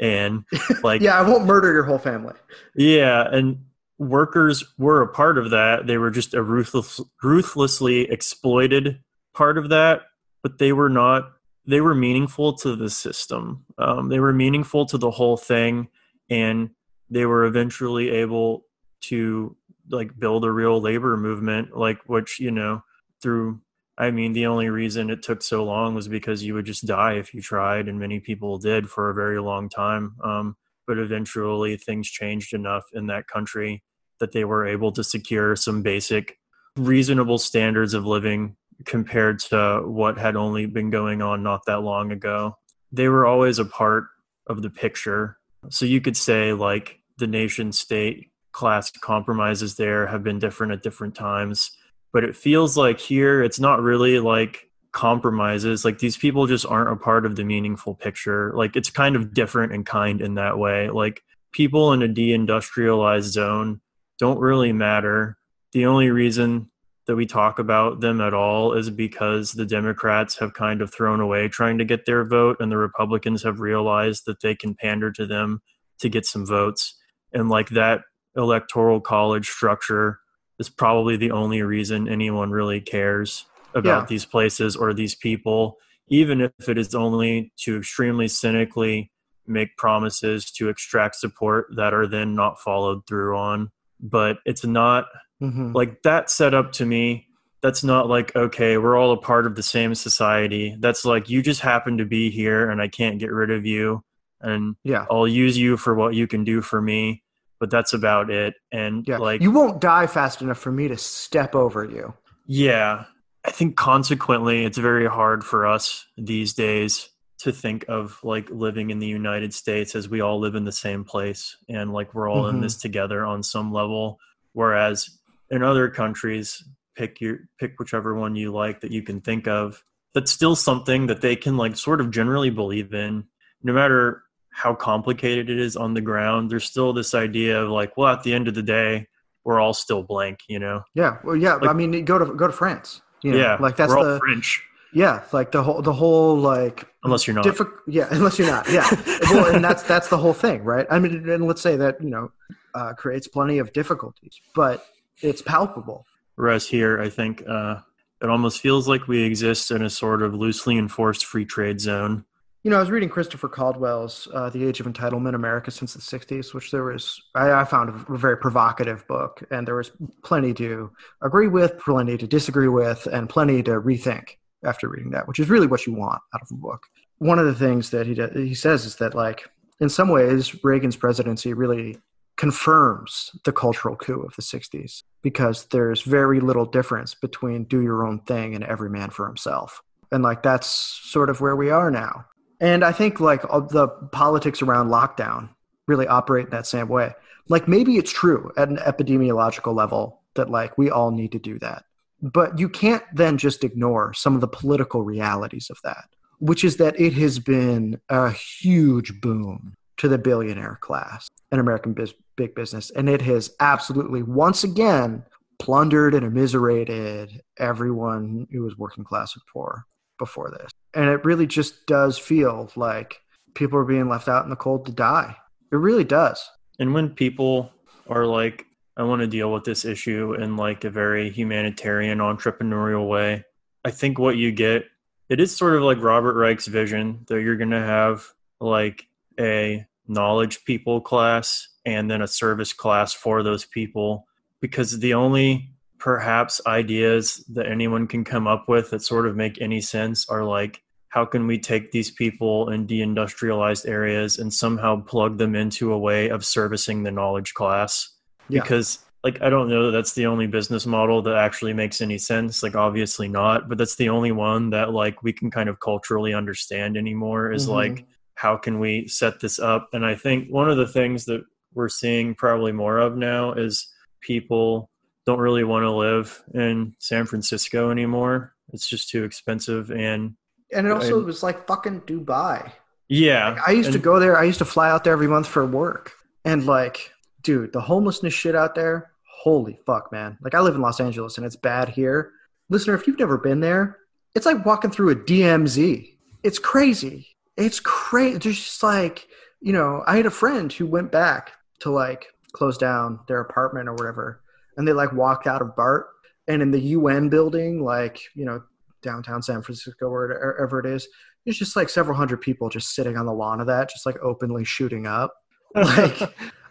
And like yeah i won't murder your whole family. Yeah and workers were a part of that. They were just a ruthless, ruthlessly exploited part of that but they were not they were meaningful to the system. Um, they were meaningful to the whole thing and they were eventually able to like build a real labor movement like which you know through I mean, the only reason it took so long was because you would just die if you tried, and many people did for a very long time. Um, but eventually, things changed enough in that country that they were able to secure some basic, reasonable standards of living compared to what had only been going on not that long ago. They were always a part of the picture. So you could say, like, the nation state class compromises there have been different at different times but it feels like here it's not really like compromises. Like these people just aren't a part of the meaningful picture. Like it's kind of different in kind in that way. Like people in a deindustrialized zone don't really matter. The only reason that we talk about them at all is because the Democrats have kind of thrown away trying to get their vote, and the Republicans have realized that they can pander to them to get some votes. And like that electoral college structure is probably the only reason anyone really cares about yeah. these places or these people, even if it is only to extremely cynically make promises to extract support that are then not followed through on. But it's not mm-hmm. like that set up to me. That's not like, okay, we're all a part of the same society. That's like, you just happen to be here and I can't get rid of you. And yeah, I'll use you for what you can do for me. But that's about it. And yeah. like, you won't die fast enough for me to step over you. Yeah. I think consequently, it's very hard for us these days to think of like living in the United States as we all live in the same place and like we're all mm-hmm. in this together on some level. Whereas in other countries, pick your pick whichever one you like that you can think of. That's still something that they can like sort of generally believe in, no matter how complicated it is on the ground. There's still this idea of like, well, at the end of the day, we're all still blank, you know? Yeah. Well, yeah. Like, I mean, go to go to France. You know, yeah. Like that's the French. Yeah, like the whole the whole like unless you're not difficult. Yeah, unless you're not. Yeah, well, and that's that's the whole thing, right? I mean, and let's say that you know uh, creates plenty of difficulties, but it's palpable. Whereas here, I think uh, it almost feels like we exist in a sort of loosely enforced free trade zone. You know, I was reading Christopher Caldwell's uh, "The Age of Entitlement: America Since the '60s," which there was I, I found a very provocative book, and there was plenty to agree with, plenty to disagree with, and plenty to rethink after reading that, which is really what you want out of a book. One of the things that he does, he says is that like in some ways Reagan's presidency really confirms the cultural coup of the 60s because there's very little difference between do your own thing and every man for himself. And like that's sort of where we are now. And I think like the politics around lockdown really operate in that same way. Like maybe it's true at an epidemiological level that like we all need to do that. But you can't then just ignore some of the political realities of that, which is that it has been a huge boom to the billionaire class in American biz- big business. And it has absolutely, once again, plundered and immiserated everyone who was working class and poor before this. And it really just does feel like people are being left out in the cold to die. It really does. And when people are like I want to deal with this issue in like a very humanitarian, entrepreneurial way. I think what you get, it is sort of like Robert Reich's vision that you're going to have like a knowledge people class and then a service class for those people because the only perhaps ideas that anyone can come up with that sort of make any sense are like how can we take these people in deindustrialized areas and somehow plug them into a way of servicing the knowledge class yeah. because like I don't know that that's the only business model that actually makes any sense. Like obviously not, but that's the only one that like we can kind of culturally understand anymore is mm-hmm. like how can we set this up? And I think one of the things that we're seeing probably more of now is people don't really want to live in San Francisco anymore. It's just too expensive and and it also I, was like fucking Dubai. Yeah. Like I used and, to go there. I used to fly out there every month for work. And like dude, the homelessness shit out there, holy fuck, man. Like I live in Los Angeles and it's bad here. Listener, if you've never been there, it's like walking through a DMZ. It's crazy. It's crazy. There's just like, you know, I had a friend who went back to like close down their apartment or whatever, and they like walked out of BART. And in the UN building, like, you know, downtown San Francisco, or wherever it is, there's just like several hundred people just sitting on the lawn of that, just like openly shooting up. Like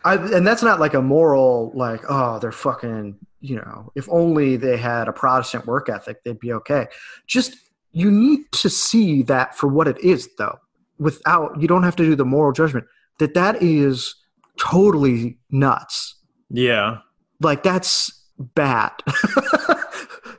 I, and that's not like a moral like oh they're fucking you know. If only they had a protestant work ethic they'd be okay. Just you need to see that for what it is though. Without you don't have to do the moral judgment. That that is totally nuts. Yeah like that's bad.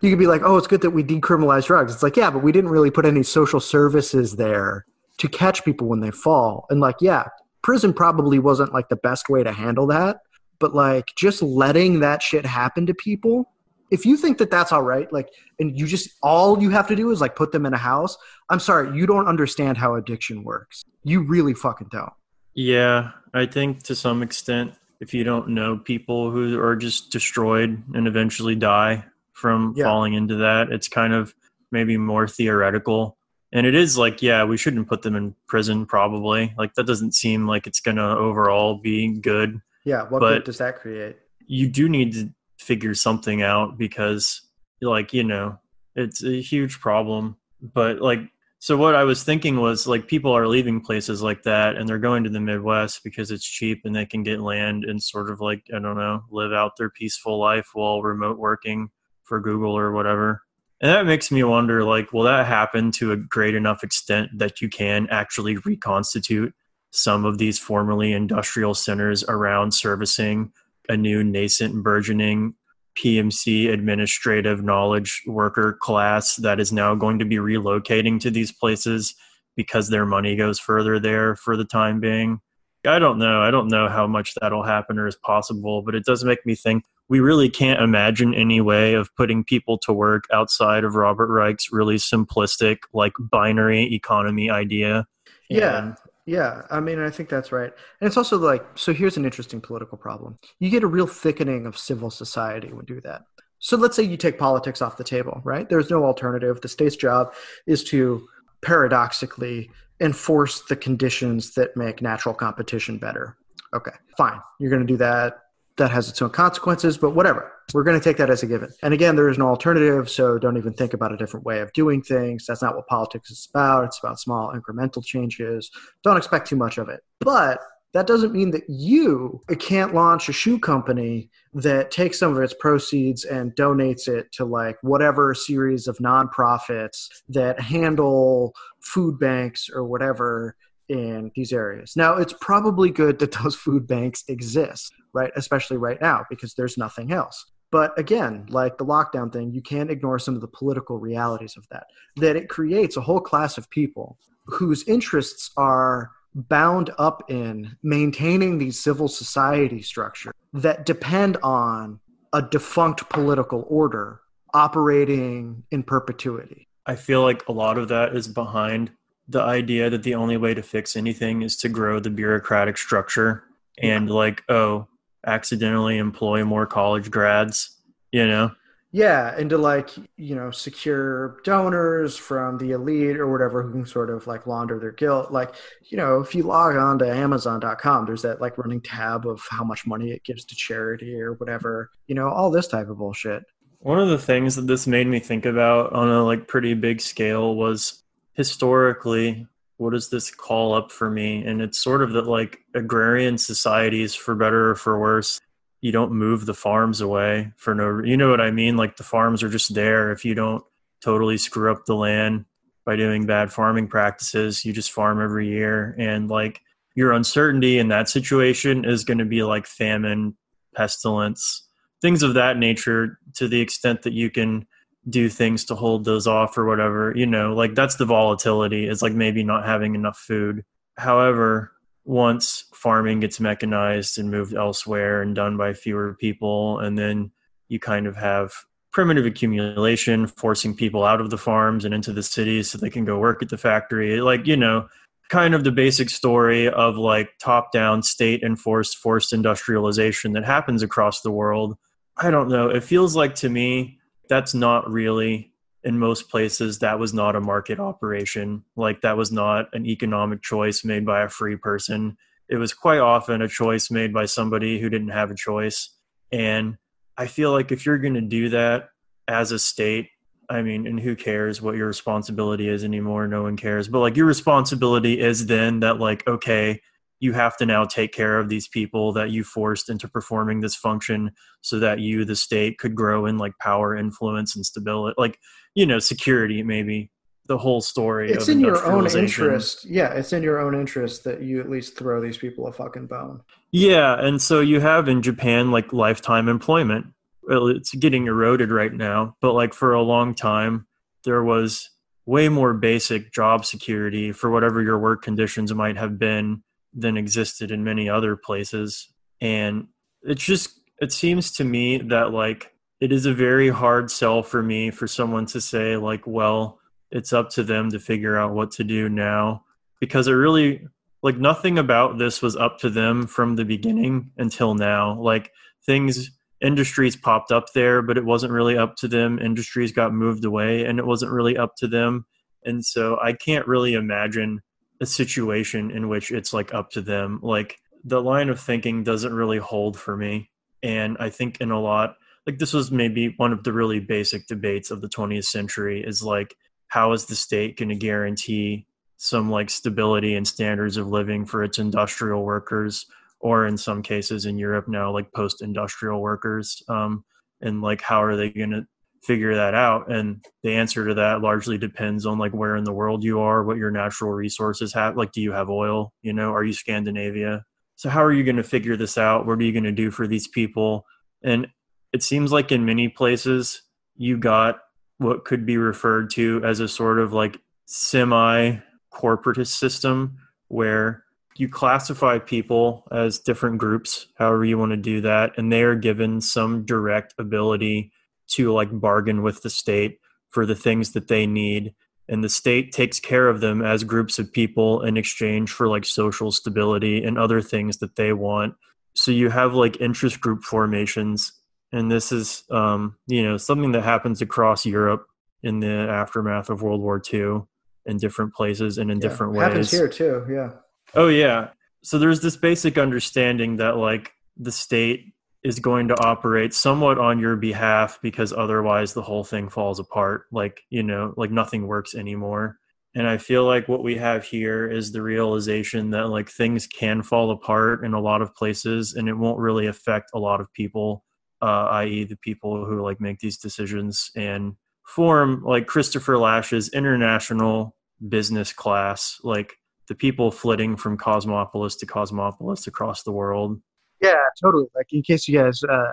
You could be like oh it's good that we decriminalize drugs. It's like yeah but we didn't really put any social services there to catch people when they fall. And like yeah prison probably wasn't like the best way to handle that. But like just letting that shit happen to people if you think that that's all right like and you just all you have to do is like put them in a house i'm sorry you don't understand how addiction works. You really fucking don't. Yeah i think to some extent if you don't know people who are just destroyed and eventually die from Yeah. falling into that. It's kind of maybe more theoretical. And it is like, yeah, we shouldn't put them in prison, probably. Like, that doesn't seem like it's going to overall be good. Yeah, what good does that create? You do need to figure something out because, like, you know, it's a huge problem. But, like, so what I was thinking was like people are leaving places like that and they're going to the Midwest because it's cheap and they can get land and sort of like, I don't know, live out their peaceful life while remote working for Google or whatever. And that makes me wonder like, will that happen to a great enough extent that you can actually reconstitute some of these formerly industrial centers around servicing a new nascent burgeoning PMC administrative knowledge worker class that is now going to be relocating to these places because their money goes further there for the time being. I don't know. I don't know how much that'll happen or is possible, but it does make me think we really can't imagine any way of putting people to work outside of Robert Reich's really simplistic, like binary economy idea. Yeah. And Yeah, I mean, I think that's right. And it's also like, so here's an interesting political problem. You get a real thickening of civil society when you do that. So let's say you take politics off the table, right? There's no alternative. The state's job is to paradoxically enforce the conditions that make natural competition better. Okay, fine. You're going to do that. That has its own consequences, but whatever. We're going to take that as a given. And again, there is no alternative, so don't even think about a different way of doing things. That's not what politics is about. It's about small incremental changes. Don't expect too much of it. But that doesn't mean that you can't launch a shoe company that takes some of its proceeds and donates it to like whatever series of nonprofits that handle food banks or whatever in these areas. Now, it's probably good that those food banks exist, right? Especially right now because there's nothing else. But again, like the lockdown thing, you can't ignore some of the political realities of that. That it creates a whole class of people whose interests are bound up in maintaining these civil society structures that depend on a defunct political order operating in perpetuity. I feel like a lot of that is behind the idea that the only way to fix anything is to grow the bureaucratic structure and like oh accidentally employ more college grads you know Yeah, and to like, you know, secure donors from the elite or whatever who can sort of like launder their guilt. Like, you know, if you log on to Amazon.com, there's that like running tab of how much money it gives to charity or whatever, you know, all this type of bullshit. one of the things that this made me think about on a like pretty big scale was historically what does this call up for me? And it's sort of that like agrarian societies for better or for worse you don't move the farms away for no you know what i mean? Like the farms are just there. If you don't totally screw up the land by doing bad farming practices you just farm every year. And like your uncertainty in that situation is going to be like famine pestilence things of that nature to the extent that you can do things to hold those off or whatever you know like that's the volatility it's like maybe not having enough food. However once farming gets mechanized and moved elsewhere and done by fewer people and then you kind of have primitive accumulation forcing people out of the farms and into the cities so they can go work at the factory like you know kind of the basic story of like top down state enforced forced industrialization that happens across the world. I don't know. It feels like to me that's not really in most places that was not a market operation. Like that was not an economic choice made by a free person. It was quite often a choice made by somebody who didn't have a choice. And i feel like if you're going to do that as a state i mean and who cares what your responsibility is anymore? No one cares. But like your responsibility is then that like okay you have to now take care of these people that you forced into performing this function so that you the state could grow in like power influence and stability like you know security maybe the whole story It's of in your own interest. Yeah, it's in your own interest that you at least throw these people a fucking bone. yeah and so you have in japan like lifetime employment well, it's getting eroded right now but like for a long time there was way more basic job security for whatever your work conditions might have been than existed in many other places and it's just it seems to me that like it is a very hard sell for me for someone to say like well it's up to them to figure out what to do now because it really like nothing about this was up to them from the beginning until now like things industries popped up there, but it wasn't really up to them. Industries got moved away and it wasn't really up to them. And so I can't really imagine a situation in which it's like up to them. Like the line of thinking doesn't really hold for me. And I think in a lot, like this was maybe one of the really basic debates of the 20th century is like, how is the state going to guarantee some like stability and standards of living for its industrial workers? or in some cases in Europe now, like post industrial workers. Um, and like, how are they going to figure that out? And the answer to that largely depends on like where in the world you are, what your natural resources have. Like, do you have oil? You know, are you Scandinavia? So, how are you going to figure this out? What are you going to do for these people? And it seems like in many places, you got what could be referred to as a sort of like semi corporatist system where you classify people as different groups, however you want to do that, and they are given some direct ability to like bargain with the state for the things that they need. And the state takes care of them as groups of people in exchange for like social stability and other things that they want. So you have like interest group formations. And this is, um, you know, something that happens across Europe in the aftermath of World War II in different places and in yeah, different ways. Happens here too, yeah. Oh yeah. So there's this basic understanding that like the state is going to operate somewhat on your behalf because otherwise the whole thing falls apart. Like, you know, like nothing works anymore. And I feel like what we have here is the realization that like things can fall apart in a lot of places and it won't really affect a lot of people, uh, i.e., the people who like make these decisions and form like Christopher Lasch's international business class. Like the people flitting from Cosmopolis to Cosmopolis across the world. Yeah, totally. Like in case you guys uh,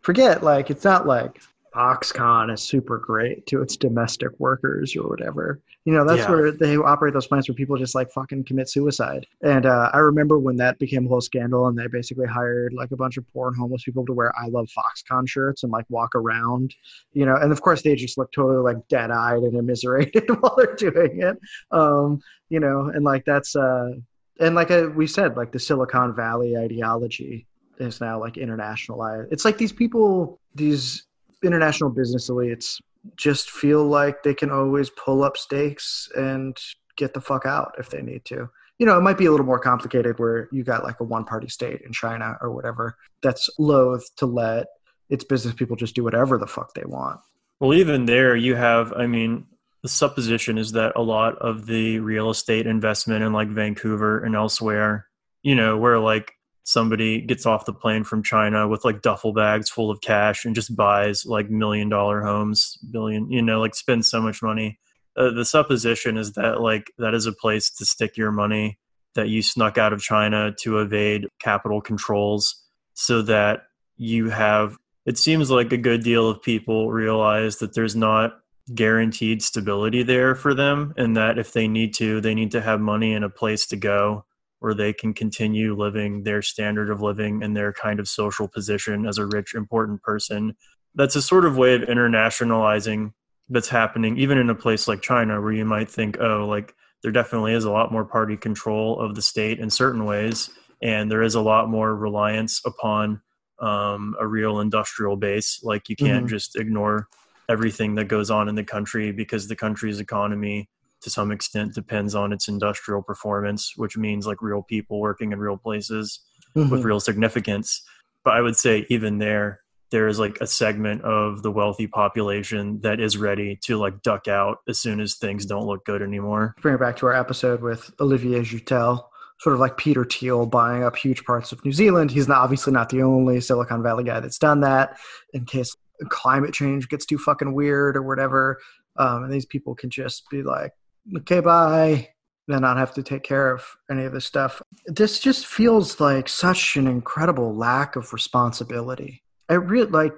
forget, like it's not like Foxconn is super great to its domestic workers or whatever. You know, that's yeah. where they operate those plants where people just like fucking commit suicide. And uh, I remember when that became a whole scandal and they basically hired like a bunch of poor and homeless people to wear I love Foxconn shirts and like walk around, you know, and of course they just look totally like dead eyed and immiserated while they're doing it. Um, you know, and like that's, uh, and like uh, we said, like the Silicon Valley ideology is now like internationalized. It's like these people, these international business elites just feel like they can always pull up stakes and get the fuck out if they need to. You know, it might be a little more complicated where you got like a one party state in China or whatever that's loath to let its business people just do whatever the fuck they want. Well, even there, you have, I mean, the supposition is that a lot of the real estate investment in like Vancouver and elsewhere, you know, where like somebody gets off the plane from China with like duffel bags full of cash and just buys like million dollar homes, billion, you know, like spends so much money. Uh, the supposition is that like that is a place to stick your money that you snuck out of China to evade capital controls so that you have it seems like a good deal of people realize that there's not guaranteed stability there for them and that if they need to they need to have money and a place to go where they can continue living their standard of living and their kind of social position as a rich, important person. That's a sort of way of internationalizing that's happening, even in a place like China, where you might think, oh, like there definitely is a lot more party control of the state in certain ways, and there is a lot more reliance upon um, a real industrial base. Like you can't mm-hmm. just ignore everything that goes on in the country because the country's economy to some extent depends on its industrial performance, which means like real people working in real places mm-hmm. with real significance. But I would say even there, there is like a segment of the wealthy population that is ready to like duck out as soon as things don't look good anymore. Bring it back to our episode with Olivier Joutel, sort of like Peter Thiel buying up huge parts of New Zealand. He's not obviously not the only Silicon Valley guy that's done that in case climate change gets too fucking weird or whatever. Um, and these people can just be like, okay, bye, then not have to take care of any of this stuff. This just feels like such an incredible lack of responsibility. I really like.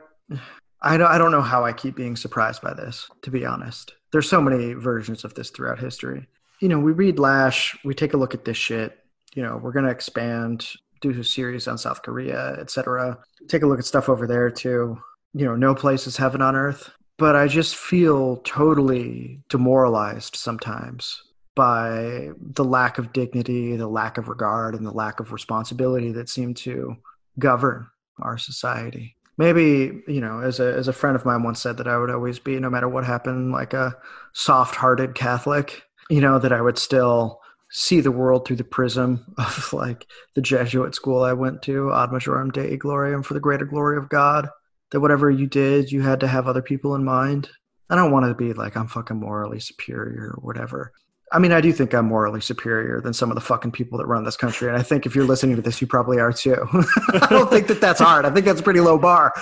I don't, I don't know how I keep being surprised by this, to be honest. There's so many versions of this throughout history. You know, we read Lasch, we take a look at this shit. You know, we're going to expand, do a series on South Korea, etc. Take a look at stuff over there too. You know, no place is heaven on earth but I just feel totally demoralized sometimes by the lack of dignity, the lack of regard, and the lack of responsibility that seem to govern our society. maybe you know as a as a friend of mine once said that i would always be no matter what happened like a soft-hearted catholic you know that i would still see the world through the prism of like the jesuit school i went to ad majorem dei gloriam for the greater glory of god that whatever you did you had to have other people in mind i don't want to be like i'm fucking morally superior or whatever I mean, I do think I'm morally superior than some of the fucking people that run this country. And I think if you're listening to this, you probably are too. I don't think that that's hard. I think that's a pretty low bar.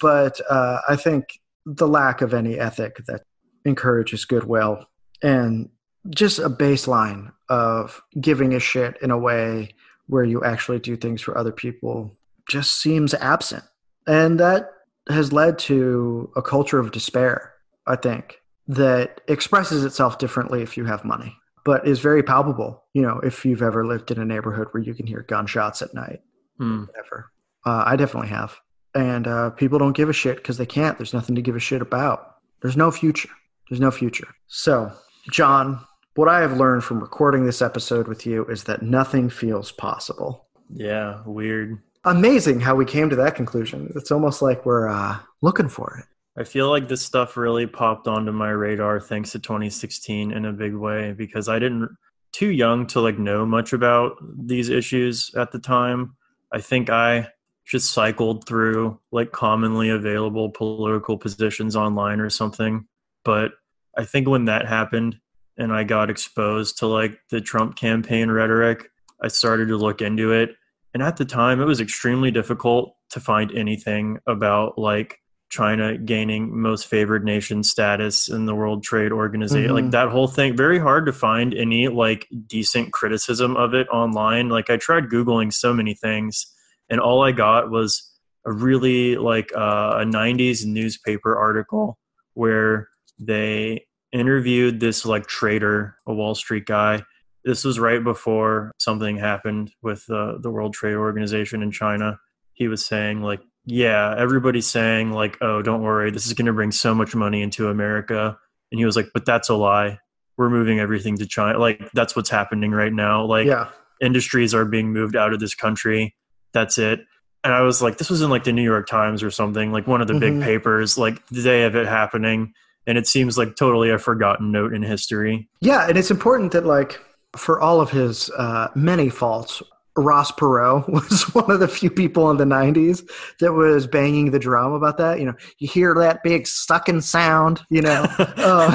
But uh, I think the lack of any ethic that encourages goodwill and just a baseline of giving a shit in a way where you actually do things for other people just seems absent. And that has led to a culture of despair, I think that expresses itself differently if you have money, but is very palpable. You know, if you've ever lived in a neighborhood where you can hear gunshots at night, mm. whatever. Uh, I definitely have. And uh, people don't give a shit because they can't. There's nothing to give a shit about. There's no future. There's no future. So, John, what I have learned from recording this episode with you is that nothing feels possible. Yeah, weird. Amazing how we came to that conclusion. It's almost like we're uh, looking for it. I feel like this stuff really popped onto my radar thanks to 2016 in a big way because I didn't too young to like know much about these issues at the time. I think I just cycled through like commonly available political positions online or something. But I think when that happened and I got exposed to like the Trump campaign rhetoric, I started to look into it. And at the time, it was extremely difficult to find anything about like China gaining most favored nation status in the World Trade Organization. Mm-hmm. Like that whole thing, very hard to find any like decent criticism of it online. Like I tried Googling so many things and all I got was a really like uh, a 90s newspaper article where they interviewed this like trader, a Wall Street guy. This was right before something happened with uh, the World Trade Organization in China. He was saying like yeah, everybody's saying like, "Oh, don't worry, this is going to bring so much money into America." And he was like, "But that's a lie. We're moving everything to China. Like that's what's happening right now. Like yeah. industries are being moved out of this country. That's it." And I was like, "This was in like the New York Times or something, like one of the mm-hmm. big papers, like the day of it happening." And it seems like totally a forgotten note in history. Yeah, and it's important that like for all of his uh, many faults, Ross Perot was one of the few people in the 90s that was banging the drum about that. You know, you hear that big sucking sound, you know. uh,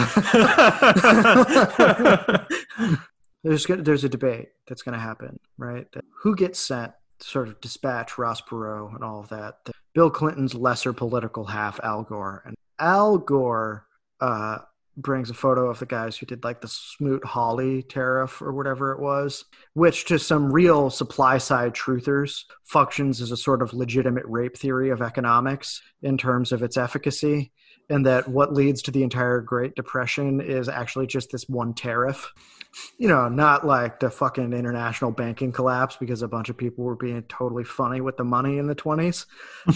there's, there's a debate that's going to happen, right? Who gets sent to sort of dispatch Ross Perot and all of that? Bill Clinton's lesser political half, Al Gore. And Al Gore uh, brings a photo of the guys who did like the Smoot-Hawley tariff or whatever it was, which to some real supply side truthers functions as a sort of legitimate rape theory of economics in terms of its efficacy. And that what leads to the entire Great Depression is actually just this one tariff. You know, not like the fucking international banking collapse because a bunch of people were being totally funny with the money in the 20s.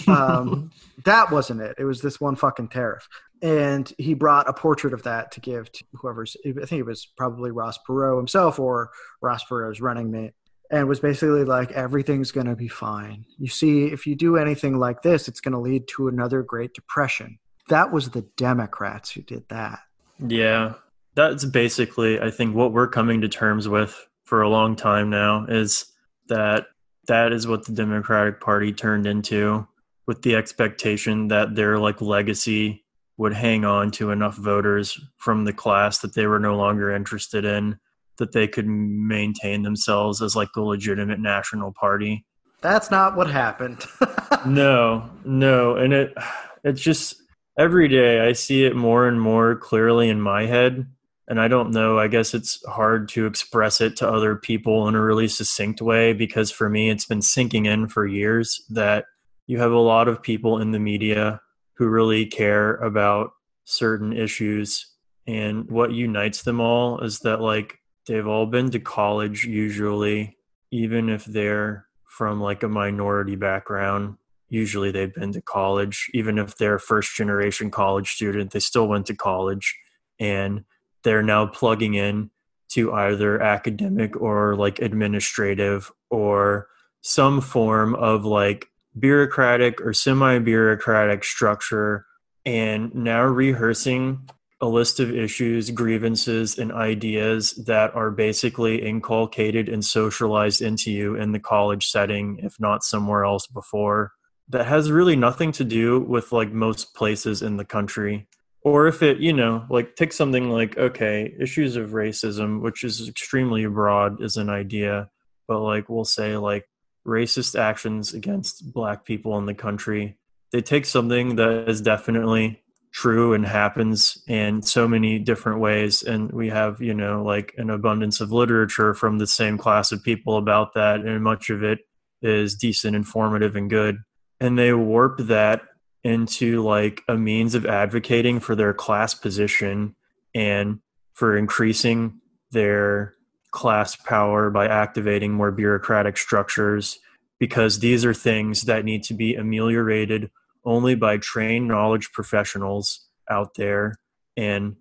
Um, that wasn't it. It was this one fucking tariff and he brought a portrait of that to give to whoever's i think it was probably ross perot himself or ross perot's running mate and was basically like everything's going to be fine you see if you do anything like this it's going to lead to another great depression that was the democrats who did that yeah that's basically i think what we're coming to terms with for a long time now is that that is what the democratic party turned into with the expectation that their like legacy would hang on to enough voters from the class that they were no longer interested in that they could maintain themselves as like a legitimate national party. That's not what happened. no, no, and it it's just every day I see it more and more clearly in my head and I don't know, I guess it's hard to express it to other people in a really succinct way because for me it's been sinking in for years that you have a lot of people in the media who really care about certain issues. And what unites them all is that, like, they've all been to college, usually, even if they're from like a minority background. Usually, they've been to college. Even if they're first generation college student, they still went to college. And they're now plugging in to either academic or like administrative or some form of like bureaucratic or semi bureaucratic structure and now rehearsing a list of issues, grievances, and ideas that are basically inculcated and socialized into you in the college setting, if not somewhere else before. That has really nothing to do with like most places in the country. Or if it, you know, like take something like, okay, issues of racism, which is extremely broad as an idea, but like we'll say like racist actions against black people in the country. They take something that is definitely true and happens in so many different ways and we have you know like an abundance of literature from the same class of people about that and much of it is decent informative and good and they warp that into like a means of advocating for their class position and for increasing their class power by activating more bureaucratic structures because these are things that need to be ameliorated only by trained knowledge professionals out there and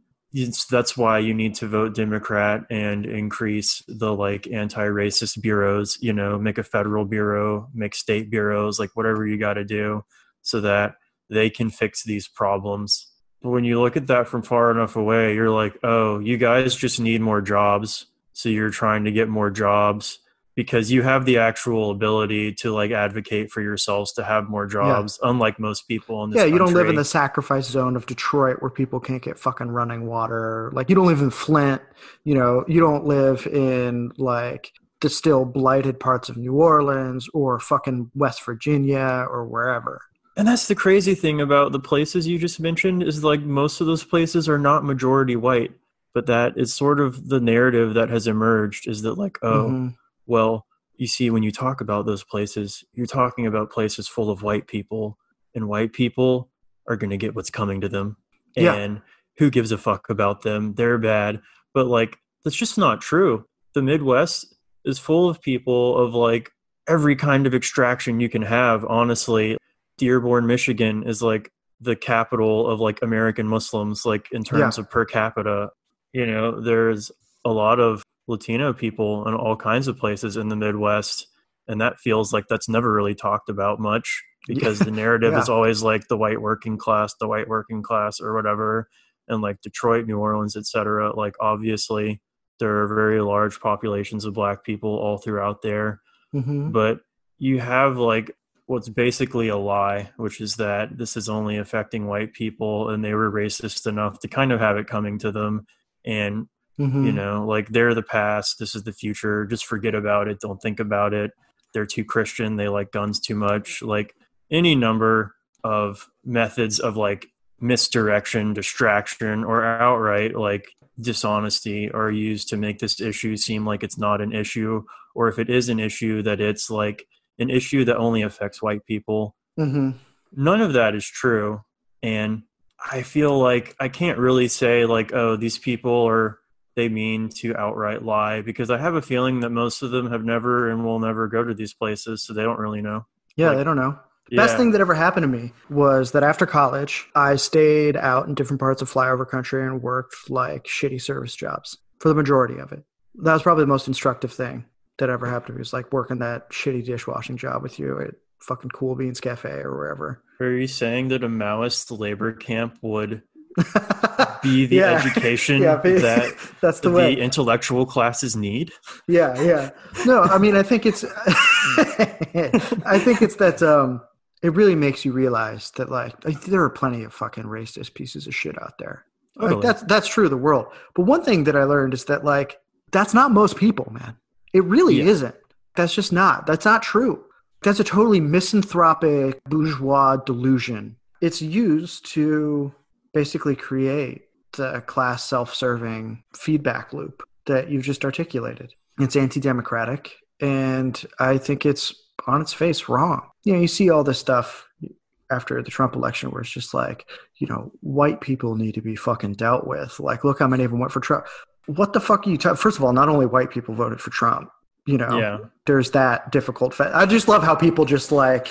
that's why you need to vote democrat and increase the like anti-racist bureaus you know make a federal bureau make state bureaus like whatever you got to do so that they can fix these problems. But when you look at that from far enough away you're like oh you guys just need more jobs. So you're trying to get more jobs because you have the actual ability to like advocate for yourselves to have more jobs yeah. unlike most people in this yeah you country. don't live in the sacrifice zone of detroit where people can't get fucking running water like you don't live in flint you know you don't live in like the still blighted parts of new orleans or fucking west virginia or wherever and that's the crazy thing about the places you just mentioned is like most of those places are not majority white but that is sort of the narrative that has emerged is that like oh mm-hmm well, you see, when you talk about those places, you're talking about places full of white people, and white people are going to get what's coming to them. Yeah. And who gives a fuck about them? They're bad. But, like, that's just not true. The Midwest is full of people of like every kind of extraction you can have, honestly. Dearborn, Michigan is like the capital of like American Muslims, like in terms yeah. of per capita. You know, there's a lot of Latino people in all kinds of places in the Midwest. And that feels like that's never really talked about much because the narrative yeah. is always like the white working class, the white working class, or whatever. And like Detroit, New Orleans, etc. Like obviously, there are very large populations of black people all throughout there. Mm-hmm. But you have like what's basically a lie, which is that this is only affecting white people and they were racist enough to kind of have it coming to them. And Mm-hmm. You know, like they're the past, this is the future. Just forget about it. Don't think about it. They're too Christian. They like guns too much. Like any number of methods of like misdirection, distraction, or outright like dishonesty are used to make this issue seem like it's not an issue, or if it is an issue, that it's like an issue that only affects white people. Mm-hmm. None of that is true. And I feel like I can't really say, like, oh, these people are they mean to outright lie because I have a feeling that most of them have never and will never go to these places, so they don't really know. Yeah, like, they don't know. Yeah. Best thing that ever happened to me was that after college, I stayed out in different parts of flyover country and worked like shitty service jobs for the majority of it. That was probably the most instructive thing that ever happened to me was like working that shitty dishwashing job with you at fucking Cool Beans Cafe or wherever. Are you saying that a Maoist labor camp would be the yeah. education yeah, that that's the, the way. intellectual classes need. Yeah, yeah. No, I mean, I think it's, I think it's that um, it really makes you realize that like there are plenty of fucking racist pieces of shit out there. Totally. Like, that's that's true of the world. But one thing that I learned is that like that's not most people, man. It really yeah. isn't. That's just not. That's not true. That's a totally misanthropic bourgeois delusion. It's used to basically create the class self-serving feedback loop that you've just articulated. It's anti-democratic, and I think it's on its face wrong. You know, you see all this stuff after the Trump election where it's just like, you know, white people need to be fucking dealt with. Like, look how many of them went for Trump. What the fuck are you talking? First of all, not only white people voted for Trump, you know yeah. there's that difficult fa- i just love how people just like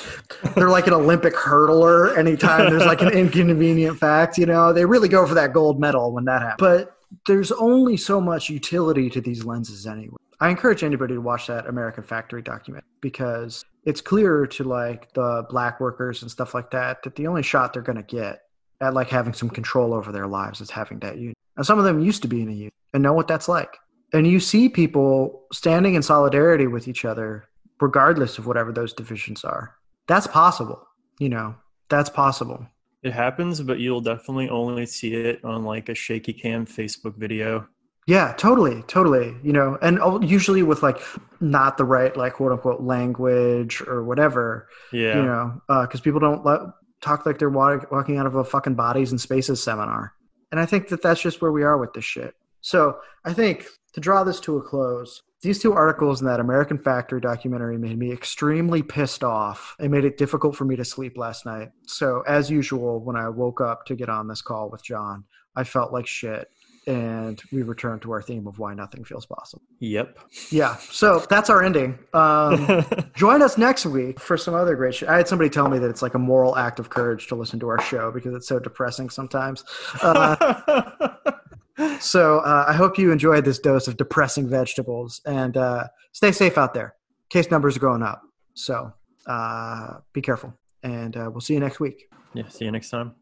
they're like an olympic hurdler anytime there's like an inconvenient fact you know they really go for that gold medal when that happens but there's only so much utility to these lenses anyway I encourage anybody to watch that American Factory document because it's clear to like the black workers and stuff like that that the only shot they're going to get at like having some control over their lives is having that union. And some of them used to be in a union and know what that's like. And you see people standing in solidarity with each other regardless of whatever those divisions are. That's possible, you know. That's possible. It happens, but you'll definitely only see it on like a shaky cam Facebook video. Yeah, totally, totally. You know, and usually with like not the right like quote unquote language or whatever. Yeah. You know, because uh, people don't let, talk like they're walking out of a fucking bodies and spaces seminar. And I think that that's just where we are with this shit. So I think to draw this to a close, these two articles in that American Factory documentary made me extremely pissed off. It made it difficult for me to sleep last night. So, as usual, when I woke up to get on this call with John, I felt like shit. And we return to our theme of why nothing feels possible. Yep. Yeah. So that's our ending. Um, join us next week for some other great shit. I had somebody tell me that it's like a moral act of courage to listen to our show because it's so depressing sometimes. Uh, so uh, I hope you enjoyed this dose of depressing vegetables and uh, stay safe out there. Case numbers are going up. So uh, be careful. And uh, we'll see you next week. Yeah. See you next time.